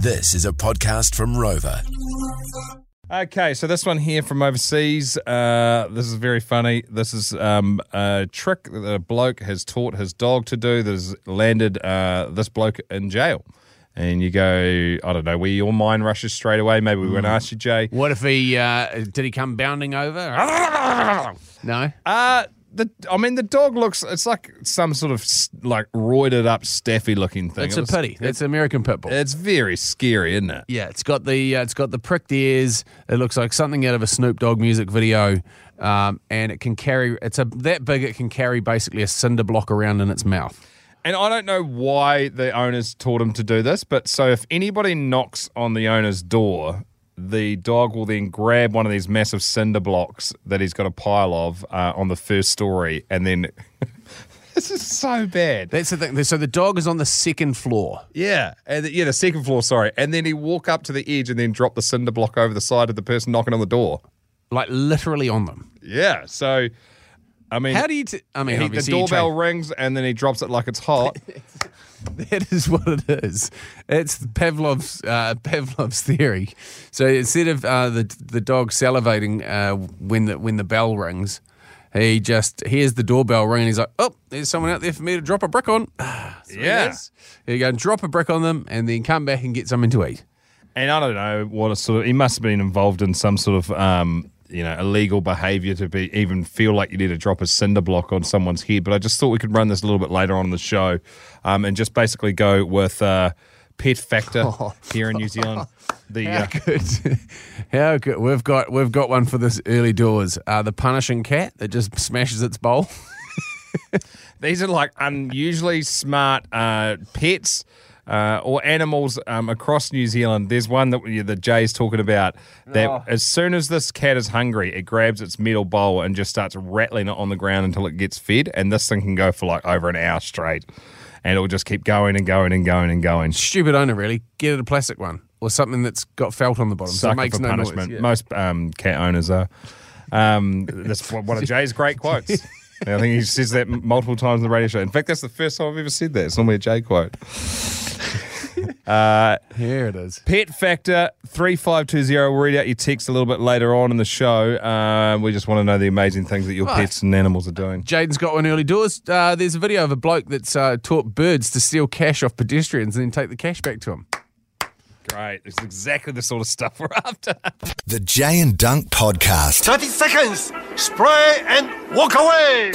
This is a podcast from Rova. Okay, so this one here from overseas. Uh, this is very funny. This is um, a trick that a bloke has taught his dog to do that has landed uh, this bloke in jail. And you go, I don't know, where your mind rushes straight away. Maybe we won't ask you, Jay. What if he uh, did he come bounding over? no. Uh, the I mean, the dog looks. It's like some sort of like roided up, staffy looking thing. It's It a was- pity. It's American pit bull. It's very scary, isn't it? Yeah, it's got the uh, it's got the pricked ears. It looks like something out of a Snoop Dogg music video, um, and it can carry. It's a that big. It can carry basically a cinder block around in its mouth. And I don't know why the owners taught him to do this, but so if anybody knocks on the owner's door, the dog will then grab one of these massive cinder blocks that he's got a pile of uh, on the first story, and then this is so bad. That's the thing. So the dog is on the second floor. Yeah, and the- yeah, the second floor. Sorry, and then he walk up to the edge and then drop the cinder block over the side of the person knocking on the door. like literally on them. Yeah, so I mean, How do you? T- I mean, he, the doorbell try- rings and then he drops it like it's hot. That is what it is. It's Pavlov's uh, Pavlov's theory. So instead of uh, the the dog salivating uh, when the when the bell rings, he just hears the doorbell ring and he's like, "Oh, there's someone out there for me to drop a brick on." So Yeah. you go, drop a brick on them, and then come back and get something to eat. And I don't know what a sort of he must have been involved in some sort of um, you know illegal behaviour to be even feel like you need to drop a cinder block on someone's head. But I just thought we could run this a little bit later on in the show, um, and just basically go with uh, Pet Factor here in New Zealand. The How uh, good! How good! We've got we've got one for this early doors. Uh, the punishing cat that just smashes its bowl. these are like unusually smart uh, pets. Uh, or animals um, across New Zealand. There's one that the Jay's talking about. That Oh. as soon as this cat is hungry, it grabs its metal bowl and just starts rattling it on the ground until it gets fed. And this thing can go for like over an hour straight, and it will just keep going and going and going and going. Stupid owner, really. Get it a plastic one or something that's got felt on the bottom, so it Sucker makes for no punishment. noise. Yeah. Most um, cat owners are. Um, that's one of Jay's great quotes. I think he says that multiple times in the radio show. In fact, that's the first time I've ever said that. It's normally a Jay quote. Here it is. Pet Factor 3520. We'll read out your text a little bit later on in the show. Uh, we just want to know the amazing things that your Right. pets and animals are doing. Jaden's got one early doors. Uh, there's a video of a bloke that's uh, taught birds to steal cash off pedestrians and then take the cash back to them. Great. It's exactly the sort of stuff we're after. The Jay and Dunk Podcast. 30 seconds. Spray and walk away.